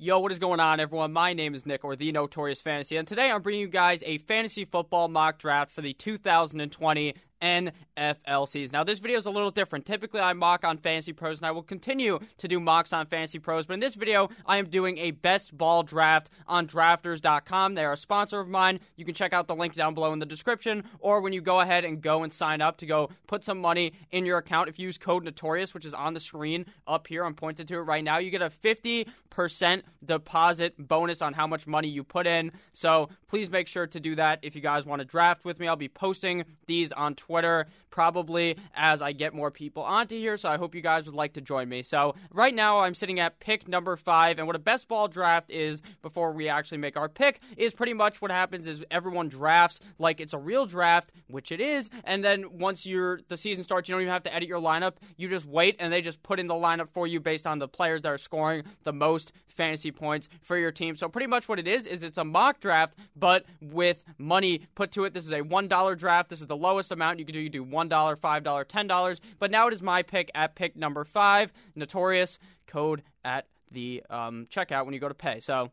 Yo, what is going on, everyone? My name is Nick, or the Notorious Fantasy, and today I'm bringing you guys a fantasy football mock draft for the 2020 NFL season. Now, this video is a little different. Typically, I mock on Fantasy Pros, and I will continue to do mocks on Fantasy Pros. But in this video, I am doing a best ball draft on drafters.com. They are a sponsor of mine. You can check out the link down below in the description, or when you go ahead and go and sign up to go put some money in your account, if you use code Notorious, which is on the screen up here, I'm pointed to it right now, you get a 50% deposit bonus on how much money you put in. So please make sure to do that if you guys want to draft with me. I'll be posting these on Twitter Twitter probably as I get more people onto here. So I hope you guys would like to join me. So right now I'm sitting at pick number five, and what a best ball draft is before we actually make our pick is pretty much what happens is everyone drafts like it's a real draft, which it is, and then once you're the season starts, you don't even have to edit your lineup. You just wait, and they just put in the lineup for you based on the players that are scoring the most fantasy points for your team. So pretty much what it is is it's a mock draft, but with money put to it. This is a one dollar draft. This is the lowest amount you can do. You do $1, $5, $10. But now it is my pick at pick number five. Notorious code at the um, checkout when you go to pay. So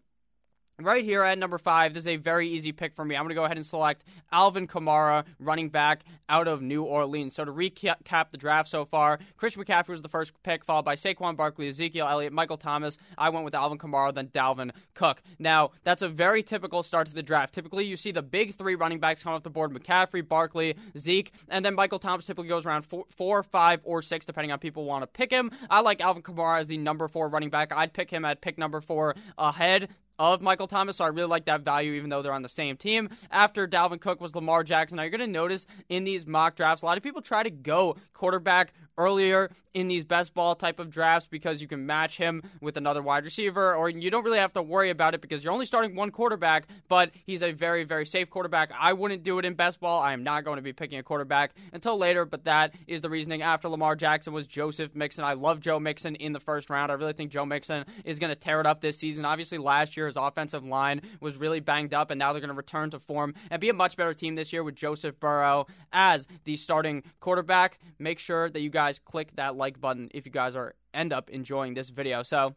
Right here at number five, this is a very easy pick for me. I'm going to go ahead and select Alvin Kamara, running back out of New Orleans. So to recap the draft so far, Christian McCaffrey was the first pick, followed by Saquon Barkley, Ezekiel Elliott, Michael Thomas. I went with Alvin Kamara, then Dalvin Cook. Now, that's a very typical start to the draft. Typically, you see the big three running backs come off the board McCaffrey, Barkley, Zeke, and then Michael Thomas typically goes around four, four five, or six, depending on people want to pick him. I like Alvin Kamara as the number four running back. I'd pick him at pick number four ahead of Michael Thomas, so I really like that value, even though they're on the same team. After Dalvin Cook was Lamar Jackson. Now, you're going to notice in these mock drafts, a lot of people try to go quarterback earlier in these best ball type of drafts because you can match him with another wide receiver, or you don't really have to worry about it because you're only starting one quarterback, but he's a very, very safe quarterback. I wouldn't do it in best ball. I am not going to be picking a quarterback until later, but that is the reasoning after Lamar Jackson was Joseph Mixon. I love Joe Mixon in the first round. I really think Joe Mixon is going to tear it up this season. Obviously, last year his offensive line was really banged up, and now they're going to return to form and be a much better team this year with Joseph Burrow as the starting quarterback. Make sure that you guys click that like button if you guys are end up enjoying this video. So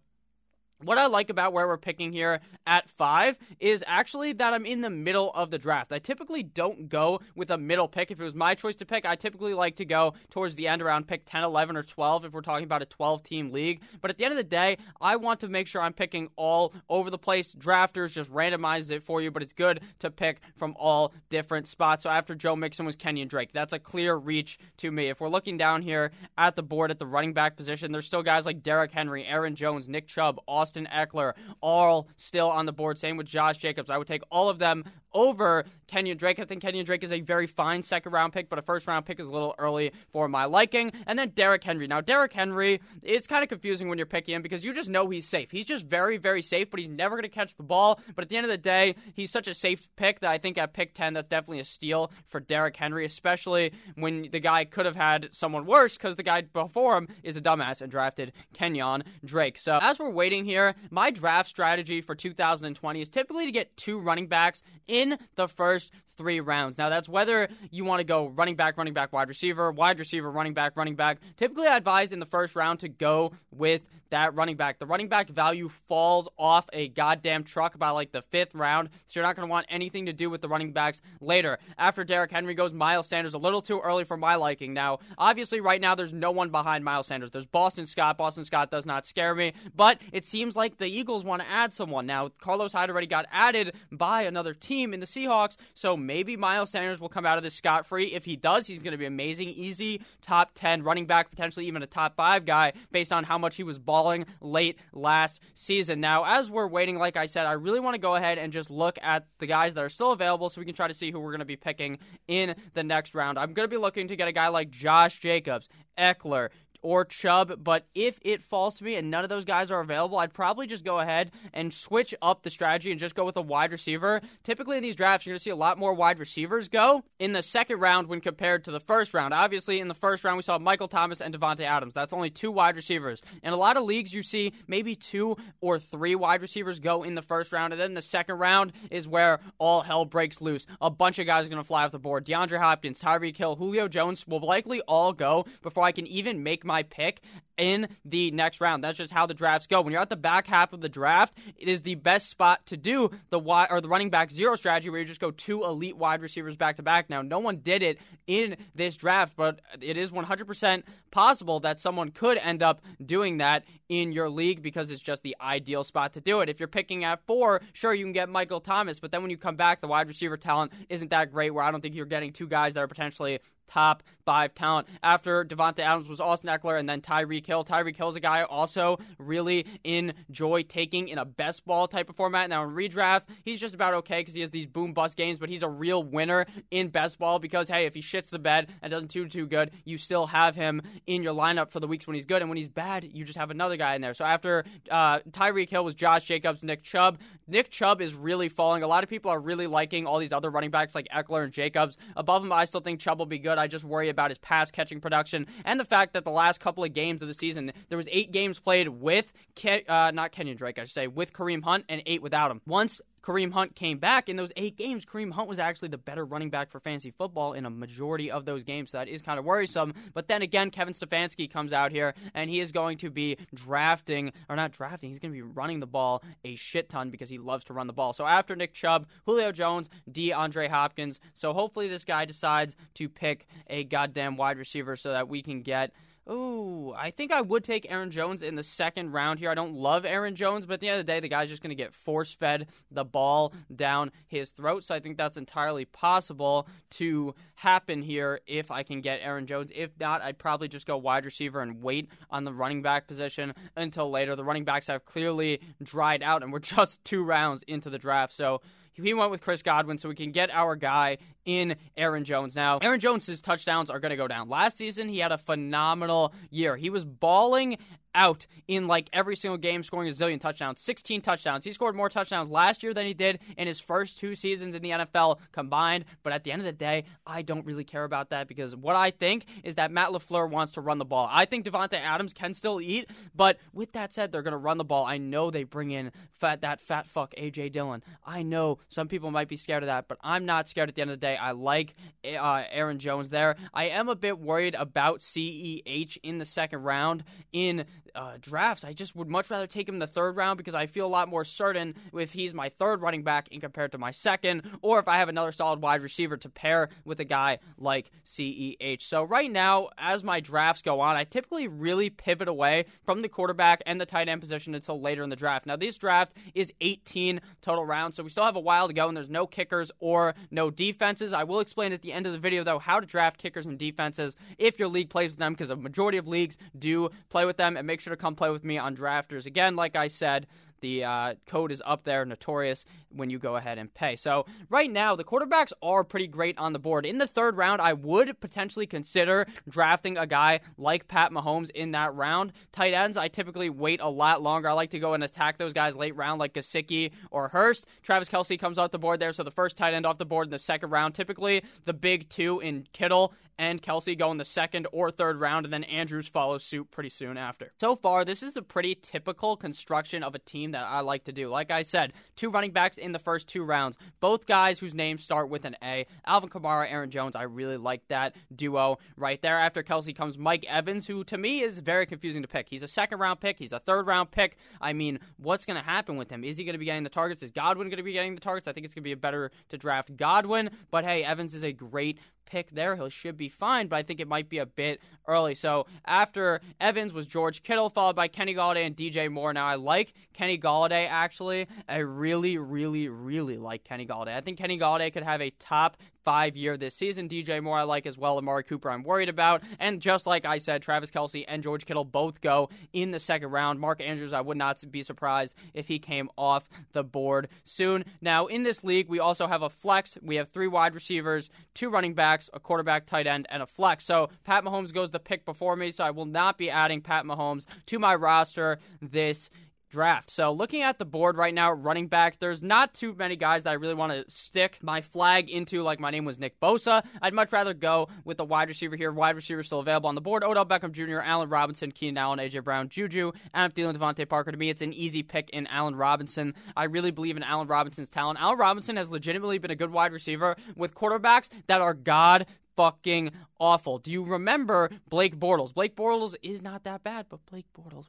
what I like about where we're picking here at five is actually that I'm in the middle of the draft. I typically don't go with a middle pick. If it was my choice to pick, I typically like to go towards the end around pick 10, 11, or 12 if we're talking about a 12 team league. But at the end of the day, I want to make sure I'm picking all over the place. Drafters just randomizes it for you, but it's good to pick from all different spots. So after Joe Mixon was Kenyon Drake. That's a clear reach to me. If we're looking down here at the board at the running back position, there's still guys like Derrick Henry, Aaron Jones, Nick Chubb, Austin. Austin Ekeler, all still on the board. Same with Josh Jacobs. I would take all of them over Kenyon Drake. I think Kenyon Drake is a very fine second round pick, but a first round pick is a little early for my liking. And then Derrick Henry. Now, Derrick Henry is kind of confusing when you're picking him because you just know he's safe. He's just very, very safe, but he's never going to catch the ball. But at the end of the day, he's such a safe pick that I think at pick 10, that's definitely a steal for Derrick Henry, especially when the guy could have had someone worse because the guy before him is a dumbass and drafted Kenyon Drake. So as we're waiting here, here, my draft strategy for 2020 is typically to get two running backs in the first three rounds. Now, that's whether you want to go running back, running back, wide receiver, wide receiver, running back, running back. Typically, I advise in the first round to go with that running back. The running back value falls off a goddamn truck by like the fifth round, so you're not going to want anything to do with the running backs later. After Derrick Henry goes, Miles Sanders a little too early for my liking. Now, obviously, right now there's no one behind Miles Sanders. There's Boston Scott. Boston Scott does not scare me, but it seems like the Eagles want to add someone. Now, Carlos Hyde already got added by another team in the Seahawks, so maybe Miles Sanders will come out of this scot free. If he does, he's going to be amazing. Easy top 10 running back, potentially even a top 5 guy based on how much he was balling late last season. Now, as we're waiting, like I said, I really want to go ahead and just look at the guys that are still available so we can try to see who we're going to be picking in the next round. I'm going to be looking to get a guy like Josh Jacobs, Ekeler, or Chubb, but if it falls to me and none of those guys are available, I'd probably just go ahead and switch up the strategy and just go with a wide receiver. Typically in these drafts, you're going to see a lot more wide receivers go in the second round when compared to the first round. Obviously, in the first round, we saw Michael Thomas and Davante Adams. That's only two wide receivers. In a lot of leagues, you see maybe two or three wide receivers go in the first round, and then the second round is where all hell breaks loose. A bunch of guys are going to fly off the board. DeAndre Hopkins, Tyreek Hill, Julio Jones will likely all go before I can even make my pick in the next round. That's just how the drafts go. When you're at the back half of the draft, it is the best spot to do the wide or the running back zero strategy where you just go two elite wide receivers back to back. Now, no one did it in this draft, but it is 100% possible that someone could end up doing that in your league because it's just the ideal spot to do it. If you're picking at four, sure, you can get Michael Thomas, but then when you come back, the wide receiver talent isn't that great where I don't think you're getting two guys that are potentially top five talent. After Davante Adams was Austin Ekeler and then Tyreek Hill. Tyreek Hill's a guy I also really enjoy taking in a best ball type of format. Now in redraft, he's just about okay because he has these boom bust games, but he's a real winner in best ball because hey, if he shits the bed and doesn't do too good, you still have him in your lineup for the weeks when he's good, and when he's bad, you just have another guy in there. So after uh, Tyreek Hill was Josh Jacobs, Nick Chubb. Nick Chubb is really falling. A lot of people are really liking all these other running backs like Ekeler and Jacobs. Above him, I still think Chubb will be good. I just worry about his pass catching production and the fact that the last couple of games of the season, there was eight games played with, Ke- uh, not Kenyon Drake, I should say, with Kareem Hunt and eight without him. Once Kareem Hunt came back in those eight games, Kareem Hunt was actually the better running back for fantasy football in a majority of those games. So that is kind of worrisome. But then again, Kevin Stefanski comes out here and he is going to be drafting, or not drafting, he's going to be running the ball a shit ton because he loves to run the ball. So after Nick Chubb, Julio Jones, DeAndre Hopkins. So hopefully this guy decides to pick a goddamn wide receiver so that we can get Ooh, I think I would take Aaron Jones in the second round here. I don't love Aaron Jones, but at the end of the day, the guy's just going to get force fed the ball down his throat. So I think that's entirely possible to happen here if I can get Aaron Jones. If not, I'd probably just go wide receiver and wait on the running back position until later. The running backs have clearly dried out, and we're just two rounds into the draft. So he went with Chris Godwin so we can get our guy in Aaron Jones. Now, Aaron Jones's touchdowns are going to go down. Last season, he had a phenomenal year. He was balling out in like every single game, scoring a zillion touchdowns, 16 touchdowns. He scored more touchdowns last year than he did in his first two seasons in the NFL combined. But at the end of the day, I don't really care about that because what I think is that Matt LaFleur wants to run the ball. I think Davante Adams can still eat, but with that said, they're going to run the ball. I know they bring in fat that fat fuck AJ Dillon. I know some people might be scared of that, but I'm not scared. At the end of the day, I like uh, Aaron Jones there. I am a bit worried about CEH in the second round in uh, drafts, I just would much rather take him in the third round because I feel a lot more certain if he's my third running back in compared to my second, or if I have another solid wide receiver to pair with a guy like CEH. So right now, as my drafts go on, I typically really pivot away from the quarterback and the tight end position until later in the draft. Now, this draft is 18 total rounds, so we still have a while to go, and there's no kickers or no defenses. I will explain at the end of the video, though, how to draft kickers and defenses if your league plays with them, because a majority of leagues do play with them, and make sure to come play with me on Drafters. Again, like I said, the uh, code is up there, notorious, when you go ahead and pay. So, right now, the quarterbacks are pretty great on the board. In the third round, I would potentially consider drafting a guy like Pat Mahomes in that round. Tight ends, I typically wait a lot longer. I like to go and attack those guys late round, like Gesicki or Hurst. Travis Kelce comes off the board there, so the first tight end off the board in the second round. Typically, the big two in Kittle and Kelce go in the second or third round, and then Andrews follows suit pretty soon after. So far, this is the pretty typical construction of a team that I like to do. Like I said, two running backs in the first two rounds, both guys whose names start with an A. Alvin Kamara, Aaron Jones, I really like that duo right there. After Kelce comes Mike Evans, who to me is very confusing to pick. He's a second round pick, he's a third round pick. I mean, what's going to happen with him? Is he going to be getting the targets? Is Godwin going to be getting the targets? I think it's going to be better to draft Godwin, but hey, Evans is a great pick there. He should be fine, but I think it might be a bit early. So after Evans was George Kittle, followed by Kenny Golladay and DJ Moore. Now I like Kenny Golladay actually. I really, really, really like Kenny Golladay. I think Kenny Galladay could have a top five year this season. DJ Moore I like as well. Amari Cooper I'm worried about. And just like I said, Travis Kelce and George Kittle both go in the second round. Mark Andrews, I would not be surprised if he came off the board soon. Now, in this league, we also have a flex. We have three wide receivers, two running backs, a quarterback, tight end, and a flex. So Pat Mahomes goes the pick before me, so I will not be adding Pat Mahomes to my roster this draft. So looking at the board right now, running back, there's not too many guys that I really want to stick my flag into. Like my name was Nick Bosa. I'd much rather go with the wide receiver here. Wide receiver still available on the board. Odell Beckham Jr., Allen Robinson, Keenan Allen, AJ Brown, Juju, Adam Thielen, DeVante Parker. To me, it's an easy pick in Allen Robinson. I really believe in Allen Robinson's talent. Allen Robinson has legitimately been a good wide receiver with quarterbacks that are god fucking awful. Do you remember Blake Bortles? Blake Bortles is not that bad, but Blake Bortles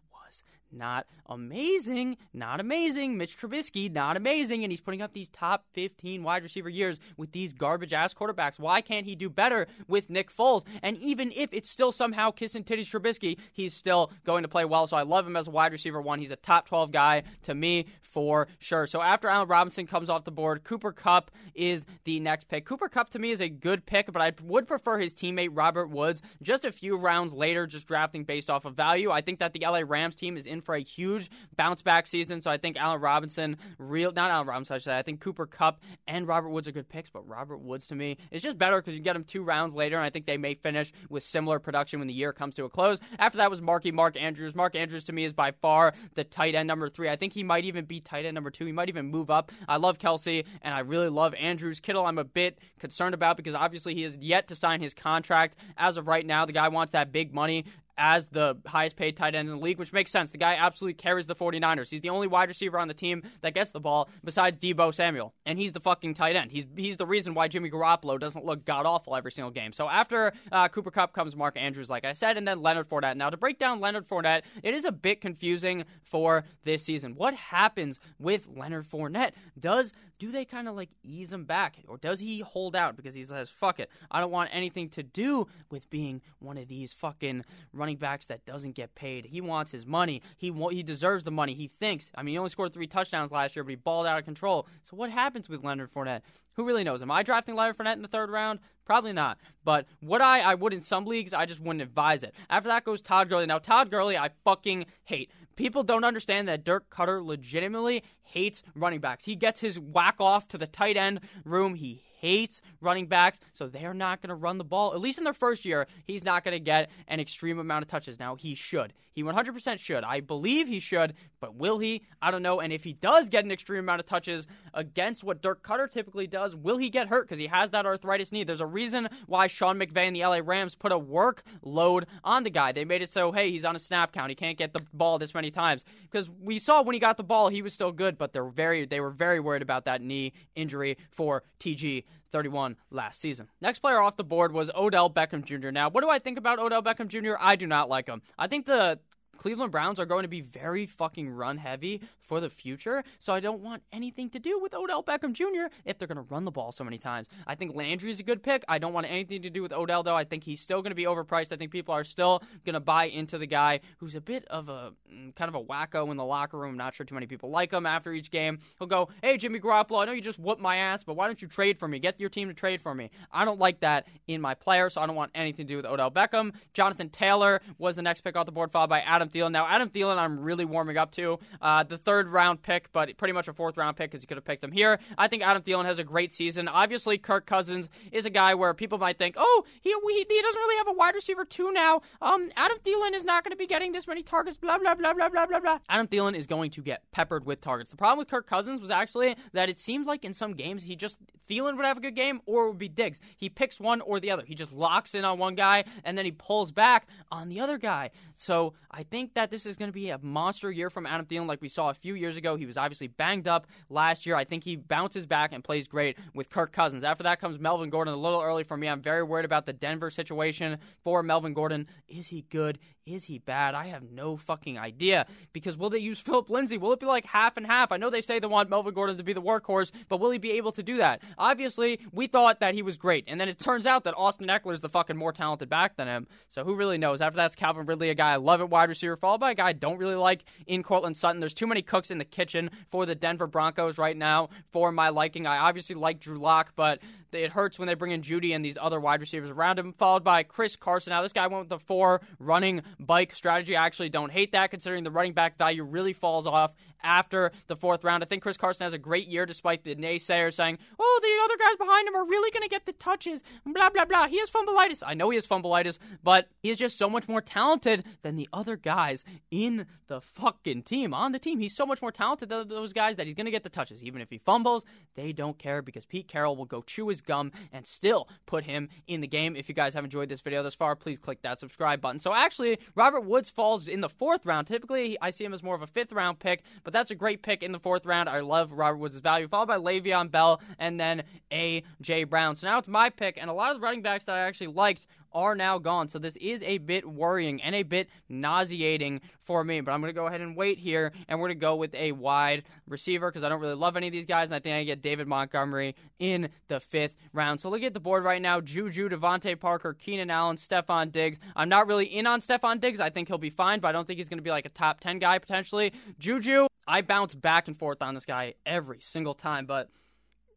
not amazing, not amazing. Mitch Trubisky, not amazing, and he's putting up these top 15 wide receiver years with these garbage ass quarterbacks. Why can't he do better with Nick Foles? And even if it's still somehow kissing titties Trubisky, he's still going to play well. So I love him as a wide receiver one. He's a top 12 guy to me for sure. So after Allen Robinson comes off the board, Cooper Kupp is the next pick. Cooper Kupp to me is a good pick, but I would prefer his teammate Robert Woods just a few rounds later, just drafting based off of value. I think that the LA Rams team is in for a huge bounce back season. So I think Allen Robinson, real not Allen Robinson, I should say. I think Cooper Kupp and Robert Woods are good picks, but Robert Woods to me is just better because you get him two rounds later, and I think they may finish with similar production when the year comes to a close. After that was Marky Mark Andrews. Mark Andrews to me is by far the tight end number three. I think he might even be tight end number two. He might even move up. I love Kelce, and I really love Andrews. Kittle, I'm a bit concerned about because obviously he has yet to sign his contract as of right now. The guy wants that big money as the highest paid tight end in the league, which makes sense. The guy absolutely carries the 49ers. He's the only wide receiver on the team that gets the ball besides Deebo Samuel, and he's the fucking tight end. He's he's the reason why Jimmy Garoppolo doesn't look god awful every single game. So after uh, Cooper Kupp comes Mark Andrews, like I said, and then Leonard Fournette. Now to break down Leonard Fournette, it is a bit confusing for this season. What happens with Leonard Fournette? Does do they kind of like ease him back, or does he hold out because he says, "Fuck it, I don't want anything to do with being one of these fucking running backs that doesn't get paid. He wants his money. He he deserves the money. He thinks. I mean, he only scored three touchdowns last year, but he balled out of control. So what happens with Leonard Fournette? Who really knows? Am I drafting Leonard Fournette in the third round? Probably not. But would I? I would in some leagues. I just wouldn't advise it. After that goes Todd Gurley. Now Todd Gurley, I fucking hate. People don't understand that Dirk Koetter legitimately hates running backs. He gets his whack off to the tight end room. He hates running backs, so they're not going to run the ball. At least in their first year, he's not going to get an extreme amount of touches. Now, he should. He 100% should. I believe he should, but will he? I don't know. And if he does get an extreme amount of touches against what Dirk Koetter typically does, will he get hurt? Because he has that arthritis knee. There's a reason why Sean McVay and the LA Rams put a workload on the guy. They made it so, hey, he's on a snap count. He can't get the ball this many times. Because we saw when he got the ball, he was still good, but they're very, they were very worried about that knee injury for TG 31 last season. Next player off the board was Odell Beckham Jr. Now, what do I think about Odell Beckham Jr.? I do not like him. I think the Cleveland Browns are going to be very fucking run heavy for the future. So I don't want anything to do with Odell Beckham Jr. if they're going to run the ball so many times. I think Landry is a good pick. I don't want anything to do with Odell, though. I think he's still going to be overpriced. I think people are still going to buy into the guy who's a bit of a mm, kind of a wacko in the locker room. Not sure too many people like him after each game. He'll go, Hey, Jimmy Garoppolo, I know you just whooped my ass, but why don't you trade for me? Get your team to trade for me. I don't like that in my player, so I don't want anything to do with Odell Beckham. Jonathan Taylor was the next pick off the board, followed by Adam Thielen. Now, Adam Thielen, I'm really warming up to. Uh, the third round pick, but pretty much a fourth round pick because you could have picked him here. I think Adam Thielen has a great season. Obviously, Kirk Cousins is a guy where people might think, oh, he, he, doesn't really have a wide receiver two now. Um, Adam Thielen is not going to be getting this many targets, blah, blah, blah, blah, blah, blah, blah. Adam Thielen is going to get peppered with targets. The problem with Kirk Cousins was actually that it seemed like in some games he just, Thielen would have a good game or it would be Diggs. He picks one or the other. He just locks in on one guy and then he pulls back on the other guy. So I think that this is going to be a monster year from Adam Thielen like we saw a few years ago. He was obviously banged up last year. I think he bounces back and plays great with Kirk Cousins. After that comes Melvin Gordon, a little early for me. I'm very worried about the Denver situation for Melvin Gordon. Is he good? Is he bad? I have no fucking idea. Because will they use Philip Lindsay? Will it be like half and half? I know they say they want Melvin Gordon to be the workhorse, but will he be able to do that? Obviously, we thought that he was great, and then it turns out that Austin Ekeler is the fucking more talented back than him. So who really knows? After that's Calvin Ridley, a guy I love at wide receiver, followed by a guy I don't really like in Courtland Sutton. There's too many cooks in the kitchen for the Denver Broncos right now for my liking. I obviously like Drew Lock, but it hurts when they bring in Jeudy and these other wide receivers around him, followed by Chris Carson. Now, this guy went with the four running bike strategy. I actually don't hate that considering the running back value really falls off after the fourth round. I think Chris Carson has a great year despite the naysayers saying, oh, the other guys behind him are really going to get the touches, blah, blah, blah. He has fumbleitis. I know he has fumbleitis, but he is just so much more talented than the other guys in the fucking team. On the team, he's so much more talented than those guys that he's going to get the touches. Even if he fumbles, they don't care because Pete Carroll will go chew his gum and still put him in the game. If you guys have enjoyed this video thus far, please click that subscribe button. So actually, Robert Woods falls in the fourth round. Typically, I see him as more of a fifth round pick, but But that's a great pick in the fourth round. I love Robert Woods' value, followed by Le'Veon Bell and then A.J. Brown. So now it's my pick, and a lot of the running backs that I actually liked are now gone. So this is a bit worrying and a bit nauseating for me. But I'm going to go ahead and wait here, and we're going to go with a wide receiver because I don't really love any of these guys, and I think I get David Montgomery in the fifth round. So look at the board right now: Juju, DeVante Parker, Keenan Allen, Stefon Diggs. I'm not really in on Stefon Diggs. I think he'll be fine, but I don't think he's going to be like a top ten guy potentially. Juju, I bounce back and forth on this guy every single time, but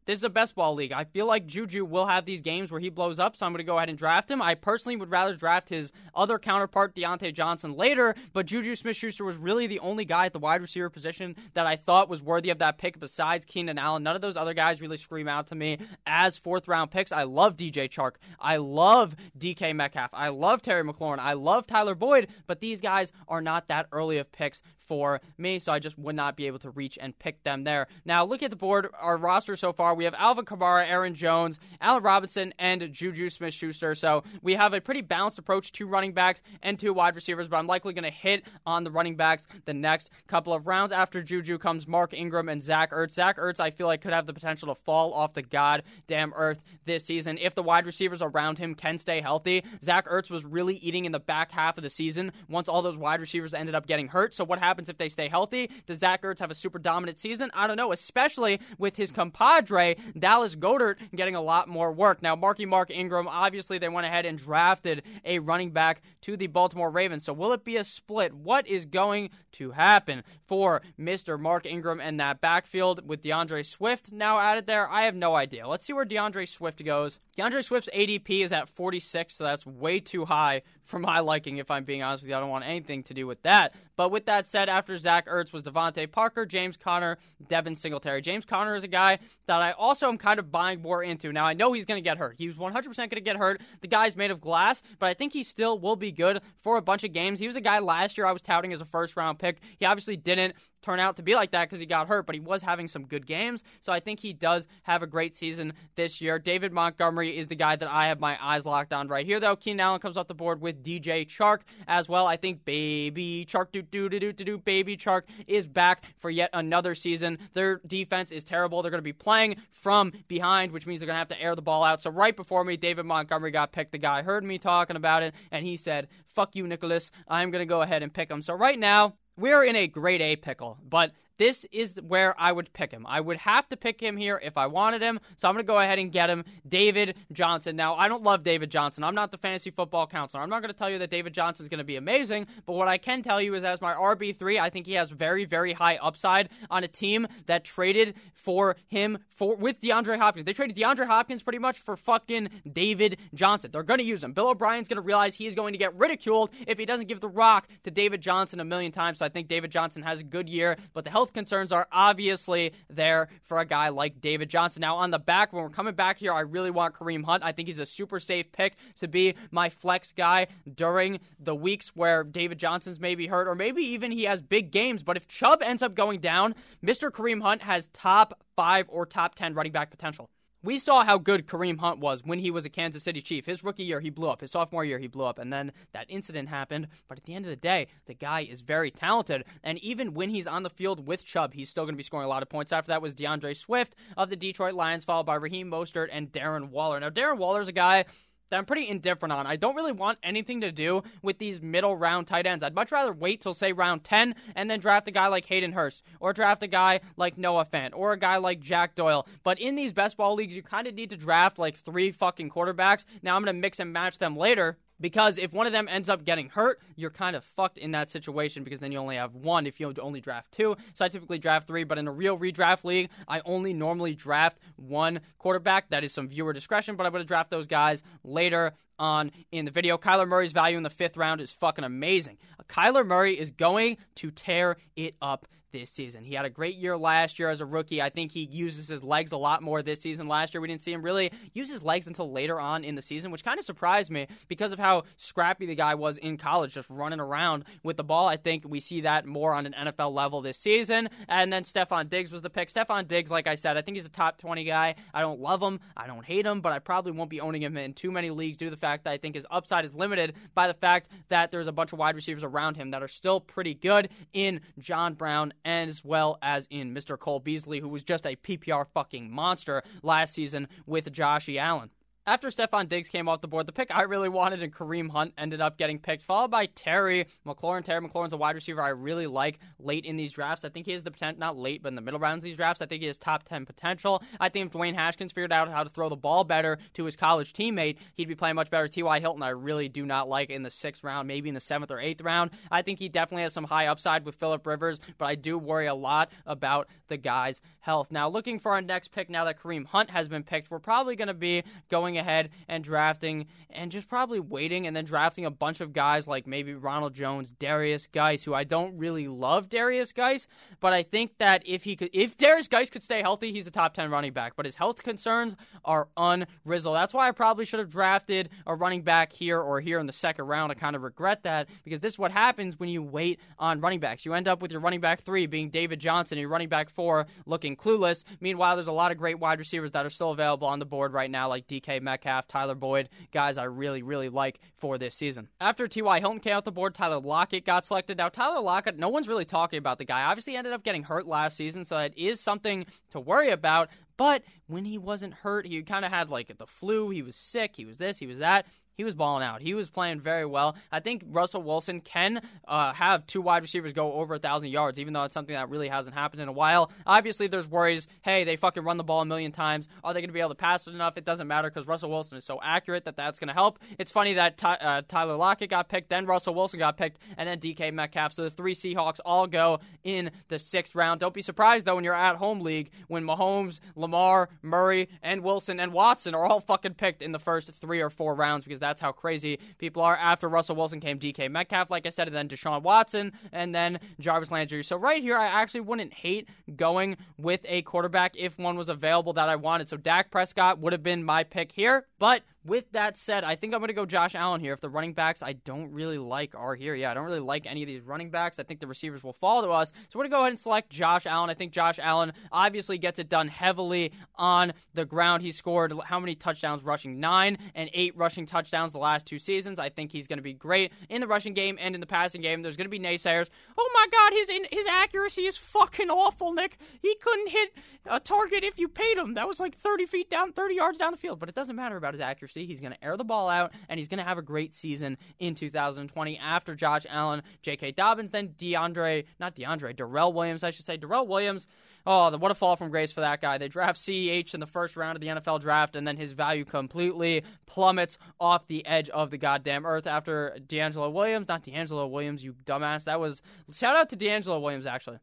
this is a best ball league. I feel like Juju will have these games where he blows up, so I'm going to go ahead and draft him. I personally would rather draft his other counterpart, Diontae Johnson, later, but Juju Smith Schuster was really the only guy at the wide receiver position that I thought was worthy of that pick besides Keenan Allen. None of those other guys really scream out to me as fourth round picks. I love DJ Chark. I love DK Metcalf. I love Terry McLaurin. I love Tyler Boyd, but these guys are not that early of picks for me, so I just would not be able to reach and pick them there. Now, look at the board, our roster so far. We have Alvin Kamara, Aaron Jones, Allen Robinson, and Juju Smith Schuster. So we have a pretty balanced approach to running backs and two wide receivers, but I'm likely going to hit on the running backs the next couple of rounds. After Juju comes Mark Ingram and Zach Ertz. Zach Ertz, I feel like, could have the potential to fall off the goddamn earth this season if the wide receivers around him can stay healthy. Zach Ertz was really eating in the back half of the season once all those wide receivers ended up getting hurt. So what happens if they stay healthy? Does Zach Ertz have a super dominant season? I don't know, especially with his compadre, Dallas Goedert, getting a lot more work. Now, Marky Mark Ingram, obviously, they went ahead and drafted a running back to the Baltimore Ravens. So, will it be a split? What is going to happen for Mr. Mark Ingram and that backfield with D'Andre Swift now added there? I have no idea. Let's see where D'Andre Swift goes. D'Andre Swift's ADP is at 46, so that's way too high for my liking, if I'm being honest with you. I don't want anything to do with that. But with that said, after Zach Ertz was DeVante Parker, James Conner, Devin Singletary. James Conner is a guy that I also am kind of buying more into. Now, I know he's going to get hurt. He was 100% going to get hurt. The guy's made of glass, but I think he still will be good for a bunch of games. He was a guy last year I was touting as a first round pick. He obviously didn't turn out to be like that because he got hurt, but he was having some good games. So I think he does have a great season this year. David Montgomery is the guy that I have my eyes locked on right here, though. Keenan Allen comes off the board with DJ Chark as well. I think baby Chark, do do do do do baby Chark is back for yet another season. Their defense is terrible. They're going to be playing from behind, which means they're going to have to air the ball out. So right before me, David Montgomery got picked. The guy heard me talking about it, and he said, "Fuck you, Nicholas. I'm going to go ahead and pick him." So right now, we're in a grade A pickle, but this is where I would pick him. I would have to pick him here if I wanted him, so I'm going to go ahead and get him, David Johnson. Now, I don't love David Johnson. I'm not the fantasy football counselor. I'm not going to tell you that David Johnson is going to be amazing, but what I can tell you is as my RB3, I think he has very, very high upside on a team that traded for him for with DeAndre Hopkins. They traded DeAndre Hopkins pretty much for fucking David Johnson. They're going to use him. Bill O'Brien's going to realize he's going to get ridiculed if he doesn't give the rock to David Johnson a million times. So I think David Johnson has a good year, but the health concerns are obviously there for a guy like David Johnson. Now, on the back, when we're coming back here, I really want Kareem Hunt. I think he's a super safe pick to be my flex guy during the weeks where David Johnson's maybe hurt, or maybe even he has big games. But if Chubb ends up going down, Mr. Kareem Hunt has top five or top 10 running back potential. We saw how good Kareem Hunt was when he was a Kansas City Chief. His rookie year, he blew up. His sophomore year, he blew up. And then that incident happened. But at the end of the day, the guy is very talented. And even when he's on the field with Chubb, he's still going to be scoring a lot of points. After that was D'Andre Swift of the Detroit Lions, followed by Raheem Mostert and Darren Waller. Now, Darren Waller's a guy that I'm pretty indifferent on. I don't really want anything to do with these middle round tight ends. I'd much rather wait till say round 10 and then draft a guy like Hayden Hurst or draft a guy like Noah Fant or a guy like Jack Doyle. But in these best ball leagues, you kind of need to draft like three fucking quarterbacks. Now I'm going to mix and match them later because if one of them ends up getting hurt, you're kind of fucked in that situation because then you only have one if you only draft two. So I typically draft three, but in a real redraft league, I only normally draft one quarterback. That is some viewer discretion, but I'm going to draft those guys later on in the video. Kyler Murray's value in the fifth round is fucking amazing. Kyler Murray is going to tear it up this season. He had a great year last year as a rookie. I think he uses his legs a lot more this season. Last year, we didn't see him really use his legs until later on in the season, which kind of surprised me because of how scrappy the guy was in college, just running around with the ball. I think we see that more on an NFL level this season. And then Stefon Diggs was the pick. Stefon Diggs, like I said, I think he's a top 20 guy. I don't love him, I don't hate him, but I probably won't be owning him in too many leagues due to the fact that I think his upside is limited by the fact that there's a bunch of wide receivers around him that are still pretty good in John Brown as well as in Mr. Cole Beasley, who was just a PPR fucking monster last season with Joshy Allen. After Stefon Diggs came off the board, the pick I really wanted and Kareem Hunt ended up getting picked, followed by Terry McLaurin. Terry McLaurin's a wide receiver I really like late in these drafts. I think he has the potential, not late, but in the middle rounds of these drafts, I think he has top 10 potential. I think if Dwayne Haskins figured out how to throw the ball better to his college teammate, he'd be playing much better. T.Y. Hilton, I really do not like in the sixth round, maybe in the seventh or eighth round. I think he definitely has some high upside with Philip Rivers, but I do worry a lot about the guy's health. Now, looking for our next pick now that Kareem Hunt has been picked, we're probably going to be going ahead and drafting and just probably waiting and then drafting a bunch of guys like maybe Ronald Jones, Darius Guice, who I don't really love Darius Guice, but I think that if he could, if Darius Guice could stay healthy, he's a top 10 running back. But his health concerns are unrizzled. That's why I probably should have drafted a running back here or here in the second round. I kind of regret that because this is what happens when you wait on running backs. You end up with your running back three being David Johnson, and your running back four looking clueless. Meanwhile, there's a lot of great wide receivers that are still available on the board right now, like DK Metcalf, Tyler Boyd, guys I really, really like for this season. After T.Y. Hilton came out the board, Tyler Lockett got selected. Now, Tyler Lockett, no one's really talking about the guy. Obviously, ended up getting hurt last season, so that is something to worry about. But when he wasn't hurt, he kind of had like the flu. He was sick. He was this. He was that he was balling out. He was playing very well. I think Russell Wilson can uh, have two wide receivers go over a thousand yards, even though it's something that really hasn't happened in a while. Obviously, there's worries. Hey, they fucking run the ball a million times. Are they going to be able to pass it enough? It doesn't matter because Russell Wilson is so accurate that that's going to help. It's funny that Ty- uh, Tyler Lockett got picked, then Russell Wilson got picked, and then DK Metcalf. So the three Seahawks all go in the sixth round. Don't be surprised though when you're at home league when Mahomes, Lamar, Murray, and Wilson and Watson are all fucking picked in the first three or four rounds because that's how crazy people are. After Russell Wilson came DK Metcalf, like I said, and then Deshaun Watson, and then Jarvis Landry. So right here, I actually wouldn't hate going with a quarterback if one was available that I wanted. So Dak Prescott would have been my pick here, but with that said, I think I'm going to go Josh Allen here. If the running backs I don't really like are here, yeah, I don't really like any of these running backs. I think the receivers will fall to us. So we're going to go ahead and select Josh Allen. I think Josh Allen obviously gets it done heavily on the ground. He scored how many touchdowns rushing? Nine and eight rushing touchdowns the last two seasons. I think he's going to be great in the rushing game and in the passing game. There's going to be naysayers. Oh my God, his his accuracy is fucking awful, Nick. He couldn't hit a target if you paid him. That was like 30 feet down, 30 yards down the field. But it doesn't matter about his accuracy accuracy. He's going to air the ball out, and he's going to have a great season in 2020 after Josh Allen, J.K. Dobbins, then DeAndre, not DeAndre, Darrell Williams, I should say. Darrell Williams, oh, what a fall from grace for that guy. They draft CEH in the first round of the NFL draft, and then his value completely plummets off the edge of the goddamn earth after DeAngelo Williams. Not DeAngelo Williams, you dumbass. That was, shout out to DeAngelo Williams, actually.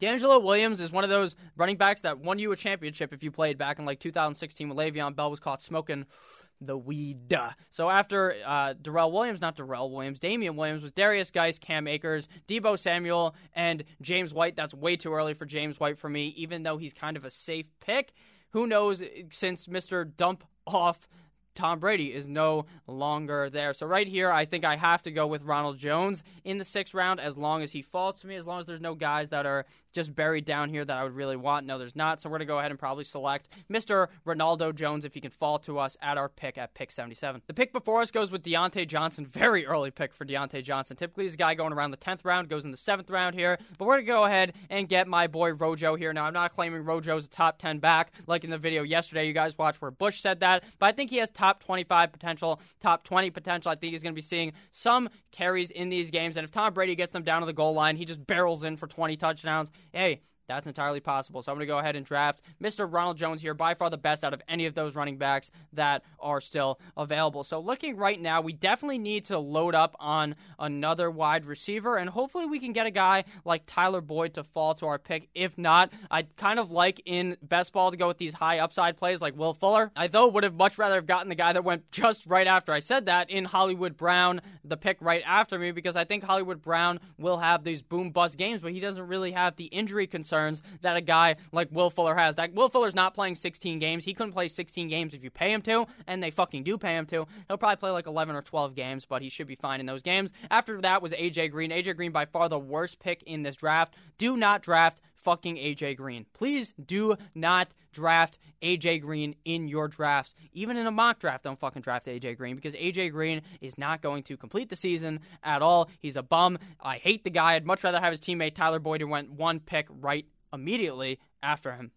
DeAngelo Williams is one of those running backs that won you a championship if you played back in like 2016 when Le'Veon Bell was caught smoking the weed. So after uh, Darrell Williams, not Darrell Williams, Damien Williams was Darius Guice, Cam Akers, Deebo Samuel, and James White. That's way too early for James White for me, even though he's kind of a safe pick. Who knows since Mr. Dump Off Tom Brady is no longer there. So right here, I think I have to go with Ronald Jones in the sixth round as long as he falls to me, as long as there's no guys that are just buried down here that I would really want. No, there's not. So we're going to go ahead and probably select Mr. Ronaldo Jones if he can fall to us at our pick at pick 77. The pick before us goes with Diontae Johnson. Very early pick for Diontae Johnson. Typically, this guy going around the 10th round goes in the 7th round here. But we're going to go ahead and get my boy Rojo here. Now, I'm not claiming Rojo's a top 10 back like in the video yesterday you guys watched where Bush said that, but I think he has top 25 potential, top 20 potential. I think he's going to be seeing some carries in these games. And if Tom Brady gets them down to the goal line, he just barrels in for 20 touchdowns. Hey, that's entirely possible. So I'm going to go ahead and draft Mr. Ronald Jones here, by far the best out of any of those running backs that are still available. So looking right now, we definitely need to load up on another wide receiver, and hopefully we can get a guy like Tyler Boyd to fall to our pick. If not, I'd kind of like in best ball to go with these high upside plays like Will Fuller. I though would have much rather have gotten the guy that went just right after I said that in Hollywood Brown, the pick right after me, because I think Hollywood Brown will have these boom bust games, but he doesn't really have the injury concern concerns that a guy like Will Fuller has. That Will Fuller's not playing 16 games. He couldn't play 16 games if you pay him to, and they fucking do pay him to. He'll probably play like 11 or 12 games, but he should be fine in those games. After that was AJ Green. AJ Green by far the worst pick in this draft. Do not draft fucking AJ Green. Please do not draft AJ Green in your drafts. Even in a mock draft, don't fucking draft AJ Green because AJ Green is not going to complete the season at all. He's a bum. I hate the guy. I'd much rather have his teammate Tyler Boyd who went one pick right immediately after him.